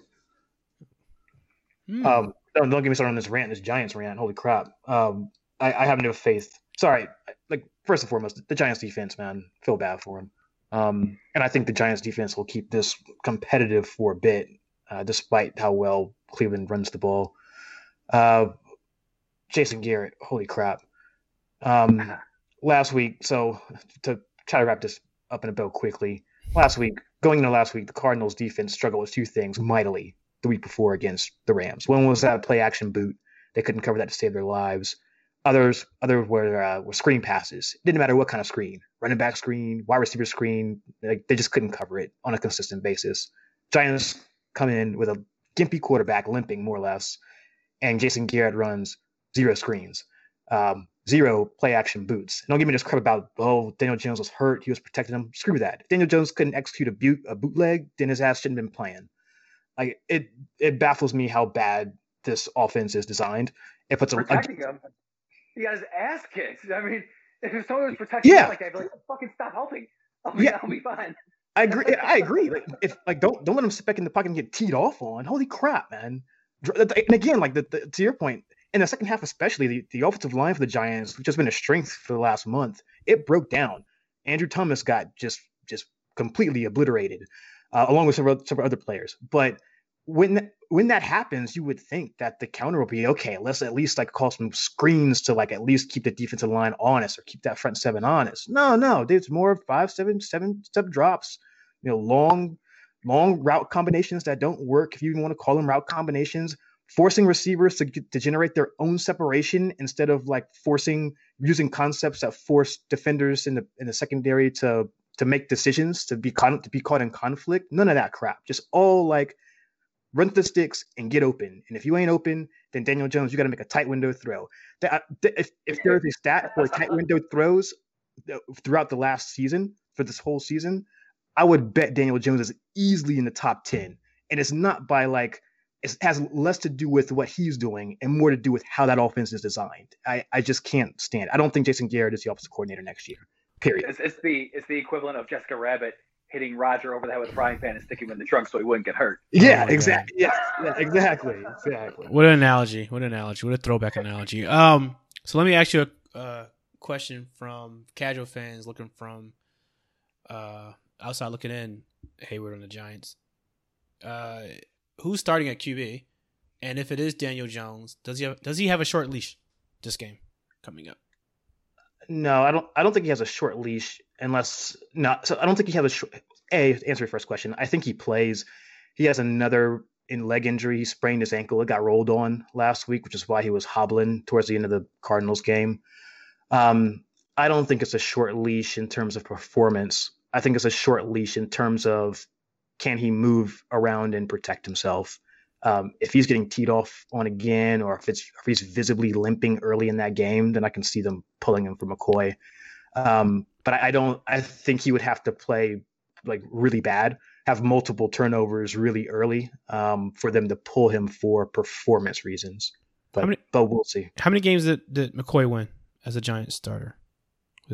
S1: Hmm.
S3: Um, don't, don't get me started on this rant, this Giants rant. Holy crap. Um, I, I have no faith. Sorry. Like, first and foremost, the Giants defense, man, feel bad for him. Um, and I think the Giants defense will keep this competitive for a bit, uh, despite how well Cleveland runs the ball. Uh, Jason Garrett, holy crap. Um, last week, so to try to wrap this up in a bit quickly, last week, going into last week, the Cardinals defense struggled with two things mightily the week before against the Rams. One was that play action boot. They couldn't cover that to save their lives. Others, others were uh, were screen passes. It didn't matter what kind of screen, running back screen, wide receiver screen. Like, they just couldn't cover it on a consistent basis. Giants come in with a gimpy quarterback, limping more or less, and Jason Garrett runs zero screens, um, zero play action boots. And don't give me this crap about oh Daniel Jones was hurt, he was protecting him. Screw that. If Daniel Jones couldn't execute a, boot, a bootleg, then his ass shouldn't have been playing. Like it, it baffles me how bad this offense is designed. If it's a,
S2: protecting him, he got his ass kicked. I mean, if someone was protecting yeah. him like that, I'd be like, fucking stop helping. I'll be, yeah. I'll be fine.
S3: I agree. I agree. Like, if like don't don't let him sit back in the pocket and get teed off on. Holy crap, man! And again, like the, the, to your point, in the second half, especially the, the offensive line for the Giants, which has been a strength for the last month, it broke down. Andrew Thomas got just just completely obliterated, uh, along with several, several other players. But when when that happens, you would think that the counter will be okay. Let's at least like call some screens to like at least keep the defensive line honest or keep that front seven honest. No, no, there's more five, seven, seven step drops. You know, long, long route combinations that don't work. If you even want to call them route combinations, forcing receivers to to generate their own separation instead of like forcing using concepts that force defenders in the in the secondary to to make decisions to be con- to be caught in conflict. None of that crap. Just all like run the sticks and get open. And if you ain't open, then Daniel Jones, you got to make a tight window throw. That, if, if there's a stat for tight window throws uh, throughout the last season, for this whole season, I would bet Daniel Jones is easily in the top 10. And it's not by like, it has less to do with what he's doing and more to do with how that offense is designed. I, I just can't stand it. I don't think Jason Garrett is the offensive coordinator next year. Period.
S2: It's, it's the it's the equivalent of Jessica Rabbit hitting Roger over the head with a frying pan and sticking him in the trunk so he wouldn't get hurt.
S3: Yeah, oh exactly. Yeah, yeah, exactly. Exactly.
S1: What an analogy. What an analogy. What a throwback analogy. Um, so let me ask you a uh, question from casual fans looking from uh, outside looking in, Heyward on the Giants. Uh, who's starting at QB? And if it is Daniel Jones, does he have, does he have a short leash this game coming up?
S3: No, I don't. I don't think he has a short leash unless not. So I don't think he has a short. A answer your first question. I think he plays. He has another in leg injury. He sprained his ankle. It got rolled on last week, which is why he was hobbling towards the end of the Cardinals game. Um, I don't think it's a short leash in terms of performance. I think it's a short leash in terms of can he move around and protect himself. Um, if he's getting teed off on again, or if it's if he's visibly limping early in that game, then I can see them pulling him for McCoy. Um, but I, I, don't. I think he would have to play like really bad, have multiple turnovers really early um, for them to pull him for performance reasons. But many, but we'll see.
S1: How many games did, did McCoy win as a Giant starter?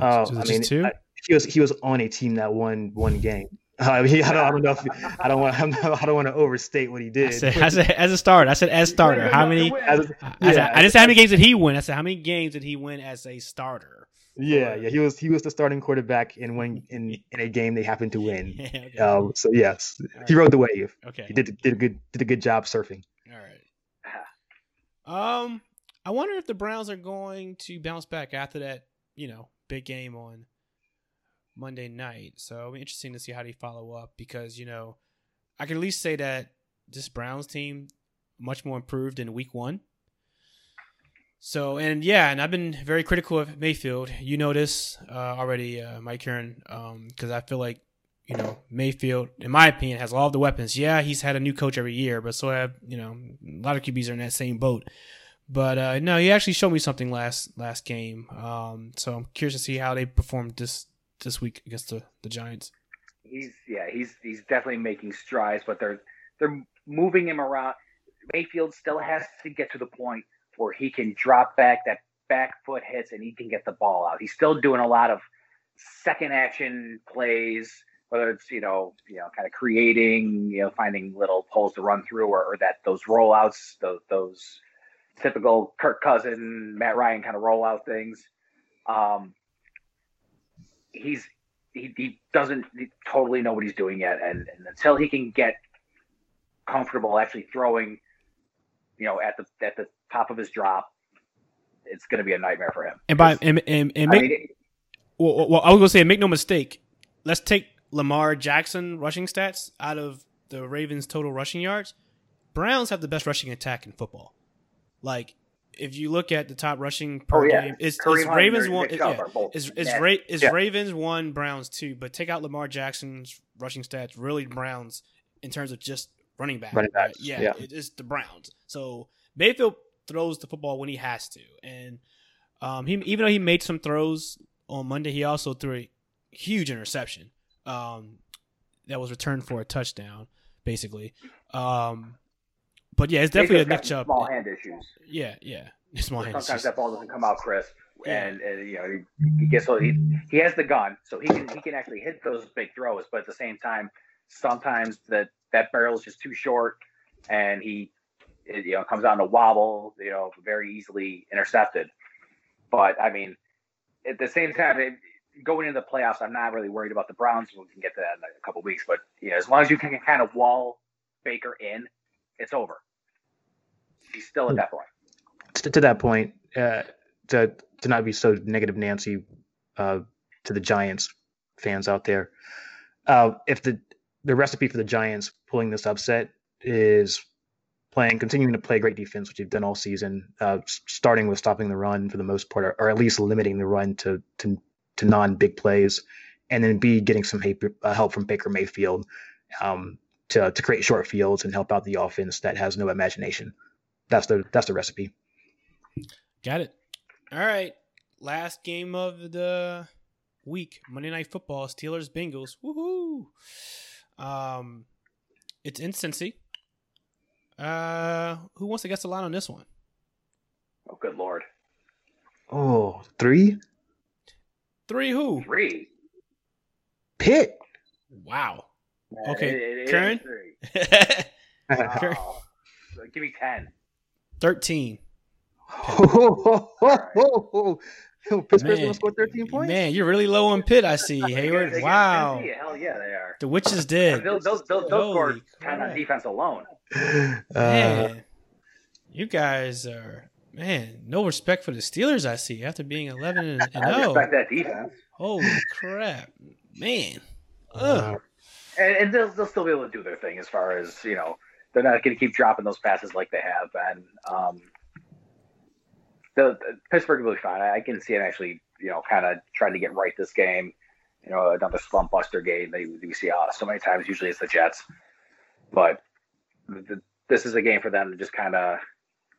S3: Oh, I mean, I, he was he was on a team that won one game. I, mean, I, don't, I don't know if I don't want I don't want to overstate what he did. I
S1: said, as, a, as a starter, I said as starter. How many? As, yeah. I, said, I didn't say how many games did he win. I said how many games did he win as a starter?
S3: Yeah, yeah, he was he was the starting quarterback in when in in a game they happened to win. yeah, okay. um, so yes, he rode the wave. Okay, he did did a good did a good job surfing.
S1: All right. Um, I wonder if the Browns are going to bounce back after that. You know, big game on Monday night. So it'll be interesting to see how they follow up because, you know, I can at least say that this Browns team much more improved in week one. So and yeah, and I've been very critical of Mayfield. You know this uh, already, uh, Mike Curran, because um, I feel like you know Mayfield, in my opinion, has all of the weapons. Yeah, he's had a new coach every year, but so have you know a lot of QBs are in that same boat. But uh, no, he actually showed me something last last game. Um, so I'm curious to see how they performed this this week against the, the Giants.
S2: He's yeah, he's he's definitely making strides, but they're they're moving him around. Mayfield still has to get to the point where he can drop back, that back foot hits, and he can get the ball out. He's still doing a lot of second action plays, whether it's you know you know kind of creating, you know finding little holes to run through, or, or that those rollouts, those those typical Kirk Cousin, Matt Ryan kind of rollout things. Um, he's he, he doesn't totally know what he's doing yet, and, and until he can get comfortable actually throwing, you know, at the at the top of his drop, it's going to be a nightmare for him.
S1: And by and, and, and
S2: I mean,
S1: Well, well, I was gonna say, make no mistake. Let's take Lamar Jackson rushing stats out of the Ravens' total rushing yards. Browns have the best rushing attack in football. Like, if you look at the top rushing per
S2: Oh, yeah.
S1: game, is Ravens one?
S2: Chubb
S1: yeah, is, is. Ra- is
S3: Yeah.
S1: Ravens one, Browns two? But take out Lamar Jackson's rushing stats. Really, Browns in terms of just running back.
S3: Running backs,
S1: Yeah,
S3: yeah.
S1: it is the Browns. So Mayfield throws the football when he has to, and um, he even though he made some throws on Monday, he also threw a huge interception um, that was returned for a touchdown, basically. Um, but yeah, it's definitely a
S2: Mayfield's
S1: Nick
S2: got
S1: Chubb.
S2: Small hand issues.
S1: Yeah, yeah, small hand.
S2: Sometimes that ball doesn't come out crisp,
S1: Yeah.
S2: and, and you know he, he gets he he has the gun, so he can he can actually hit those big throws. But at the same time, sometimes that that barrel is just too short, and he it, you know comes out in a wobble, you know, very easily intercepted. But I mean, at the same time, it, going into the playoffs, I'm not really worried about the Browns. We can get to that in a couple weeks, but you know, as long as you can kind of wall Baker in, it's over. He's still at that point.
S3: to, to that point, uh, to to not be so negative, Nancy, uh, to the Giants fans out there, uh, if the the recipe for the Giants pulling this upset is playing, continuing to play great defense, which you've done all season, uh, starting with stopping the run for the most part, or, or at least limiting the run to to, to non big plays, and then B getting some help, uh, help from Baker Mayfield um, to to create short fields and help out the offense that has no imagination. That's the that's the recipe.
S1: Got it. All right. Last game of the week, Monday Night Football, Steelers Bengals. Woohoo! Um, it's in Cincy. Uh, who wants to guess the line on this one?
S2: Oh, good lord.
S3: Oh, three?
S1: Three. Who?
S2: Three.
S3: Pitt.
S1: Wow.
S2: Man,
S1: Okay,
S2: it- it is
S1: Curran?
S2: three.
S1: Curran?
S2: Oh, give me ten.
S1: Thirteen.
S3: Pittsburgh's
S1: Man.
S3: gonna score 13 points.
S1: Man, you're really low on Pitt. I see, Heyward.
S2: Against
S1: Wow.
S2: Tennessee, Hell yeah, they are.
S1: The witches did.
S2: Those, those, those, those scored
S1: Holy
S2: ten on defense alone.
S3: Uh,
S1: Man, you guys are man. No respect for the Steelers. I see after being eleven and, and
S2: I
S1: oh.
S2: respect that defense,
S1: Holy crap, man!
S3: uh,
S2: and, and they'll, they'll still be able to do their thing as far as you know. They're not going to keep dropping those passes like they have been. Um, the, the Pittsburgh will be fine. I, I can see it actually, you know, kind of trying to get right this game. You know, another slump buster game. They we see uh, so many times. Usually it's the Jets, but the, this is a game for them to just kind of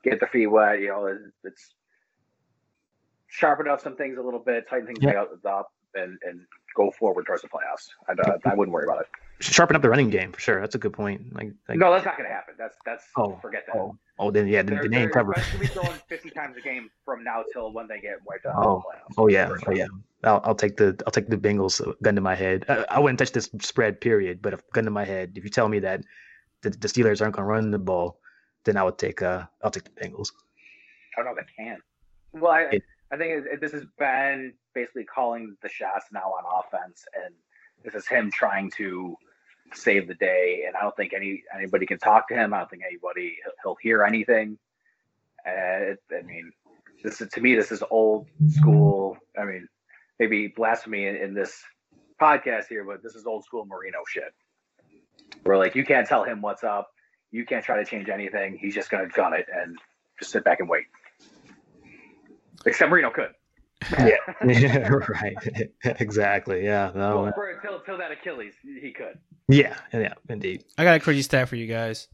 S2: get their feet wet. You know, it, it's sharpen up some things a little bit, tighten things
S3: Yeah.
S2: up, and and go forward towards the playoffs. I, I wouldn't worry about it.
S3: Sharpen up the running game for sure. That's a good point. Like, like
S2: No, that's not going to happen. That's that's
S3: Oh,
S2: forget that.
S3: oh, oh, then yeah, then,
S2: They're,
S3: then they ain't
S2: they're
S3: cover.
S2: be throwing 50 times a game from now till when they get wiped out.
S3: Oh. Oh yeah, oh yeah. I'll, I'll take the I'll take the Bengals. Gun to my head. I, I wouldn't touch this spread. Period. But if gun to my head, if you tell me that the, the Steelers aren't going to run the ball, then I would take uh I'll take the Bengals.
S2: I don't know if they can. Well, I,
S3: It-
S2: I think it, it- this has been basically calling the shots now on offense, and this is him trying to save the day. And I don't think any anybody can talk to him. I don't think anybody he'll, hear anything. Uh, I mean, this is to me this is old school. I mean, maybe blasphemy in, in this podcast here, but this is old school Marino shit. Where like you can't tell him what's up, you can't try to change anything. He's just gonna gun it and just sit back and wait. Except Marino could.
S3: yeah, right. exactly. Yeah. No.
S2: Well, for, till, till that Achilles, he could.
S3: Yeah. Yeah. Indeed.
S1: I got a crazy stat for you guys.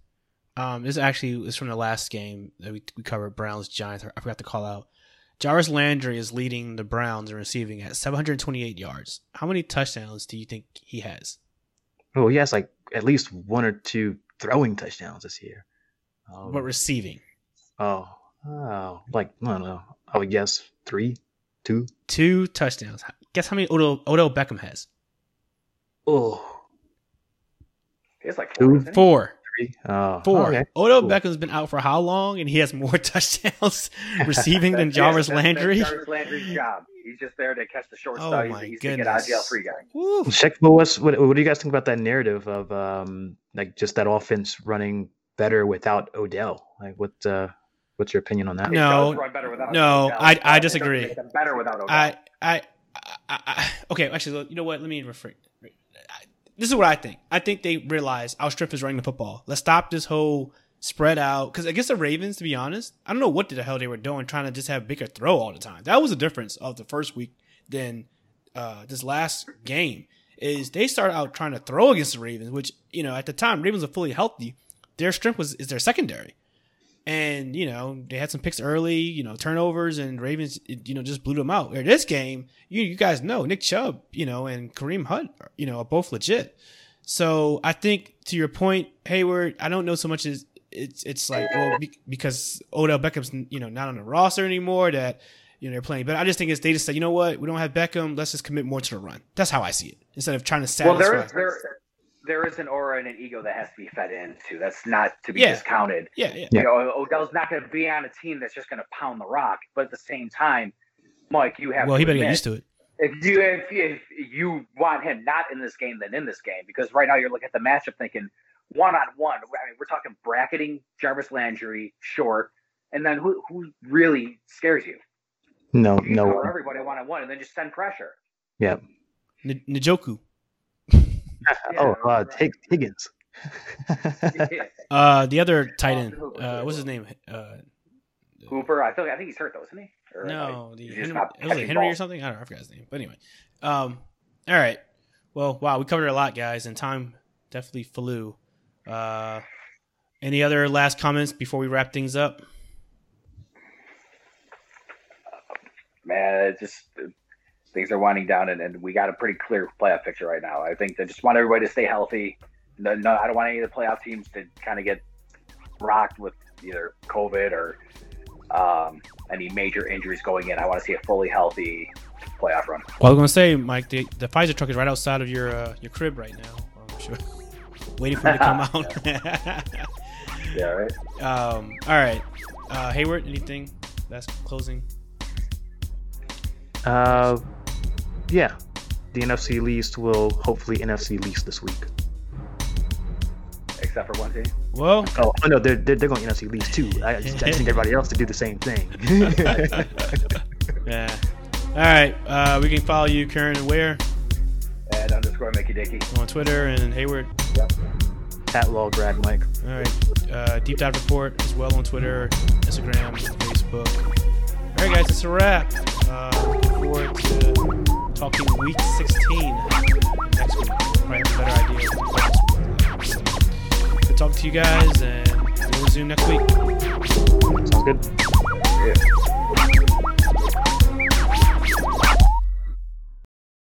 S1: Um, this actually is from the last game that we, we covered. Browns Giants. I forgot to call out. Jarvis Landry is leading the Browns in receiving at 728 yards. How many touchdowns do you think he has?
S3: Oh, he has like at least one or two throwing touchdowns this year. Um,
S1: What receiving?
S3: oh, oh, like I don't know. I would guess three, two.
S1: Two touchdowns. Guess how many Odell, Odell Beckham has?
S3: Oh,
S2: He has like
S3: Two,
S2: four. isn't?
S1: Four.
S3: Oh,
S1: Four.
S3: okay.
S1: Odell
S3: Cool.
S1: Beckham's been out for how long, and he has more touchdowns receiving than
S2: That's-
S1: Jarvis
S2: that's- that's
S1: Landry.
S2: Jarvis Landry's job. He's just there to catch the short
S1: Oh
S2: stuff.
S1: my
S2: He's, he's the get out
S1: goodness.
S2: free guy.
S1: Woo.
S3: Check what was what, what do you guys think about that narrative of um like just that offense running better without Odell? Like what uh what's your opinion on that?
S1: No.
S2: It does run better without
S1: no,
S2: Odell,
S1: I- I
S2: but it
S1: disagree.
S2: make them better without Odell.
S1: I, I, I, I, okay, actually, you know what? Let me refer. This is what I think. I think they realize our strength is running the football. Let's stop this whole spread out. Because against the Ravens, to be honest, I don't know what the hell they were doing, trying to just have Baker throw all the time. That was the difference of the first week than uh, this last game. Is they started out trying to throw against the Ravens, which you know at the time Ravens were fully healthy. Their strength was is their secondary and you know they had some picks early, you know turnovers, and Ravens, you know, just blew them out. Or this game, you you guys know Nick Chubb, you know, and Kareem Hunt, you know, are both legit. So I think to your point, Heyward, I don't know so much as it's it's like well because Odell Beckham's you know not on the roster anymore that you know they're playing, but I just think it's they just said you know what we don't have Beckham, let's just commit more to the run. That's how I see it instead of trying to satisfy.
S2: Well, there is there there is an aura and an ego that has to be fed into. That's not to be
S1: Yeah.
S2: discounted.
S1: Yeah, yeah,
S2: You know, Odell's not going to be on a team that's just going to pound the rock. But at the same time, Mike, you have
S1: Well,
S2: to
S1: he better
S2: admit,
S1: get used to it.
S2: if you if, if you want him not in this game than in this game, because right now you're looking at the matchup thinking one on one. I mean, we're talking bracketing Jarvis Landry short, and then who who really scares you?
S3: No,
S2: You
S3: no.
S2: everybody one on one, and then just send pressure.
S3: Yeah.
S1: N- Njoku.
S3: Oh, uh,
S2: right.
S3: Hig- Higgins.
S1: Uh, the other tight end.
S2: Hooper.
S1: Uh, what's his name? Uh,
S2: Hooper, I think I think he's hurt though, isn't he? Or,
S1: No,
S2: like,
S1: the Henry,
S2: just not
S1: was it
S2: catching
S1: Henry or something? I don't know. I forgot his name. But anyway, um, all right. Well, wow, we covered a lot, guys, and time definitely flew. Uh, any other last comments before we wrap things up?
S2: man, it's just uh, things are winding down, and, and we got a pretty clear playoff picture right now. I think they just want everybody to stay healthy. No, no I don't want any of the playoff teams to kind of get rocked with either COVID or um, any major injuries going in. I want to see a fully healthy playoff run.
S1: Well, I was gonna say, Mike, the, the Pfizer truck is right outside of your uh, your crib right now. I'm sure, waiting for you to come out.
S2: Yeah, right.
S1: um, all right, uh, Heyward, anything? That's closing.
S3: Uh, yeah. The NFC least will hopefully NFC least this week.
S2: Except for one team.
S1: Well,
S3: Oh, oh no, they're, they're, they're going NFC least too. I, I just I need everybody else to do the same thing.
S1: yeah. All right, uh, we can follow you, Curran, where
S2: At underscore Mickey Dickey.
S1: on Twitter and Heyward. Yep.
S3: At Law Grad Mike.
S1: All right. Uh, Deep Dive Report as well on Twitter, Instagram, Facebook. All right, guys, it's a wrap. Uh, looking forward to talking week 16 next week. Probably have a better idea of what this will look good talking to you guys, and we'll resume next week.
S3: Sounds good.
S2: Yeah.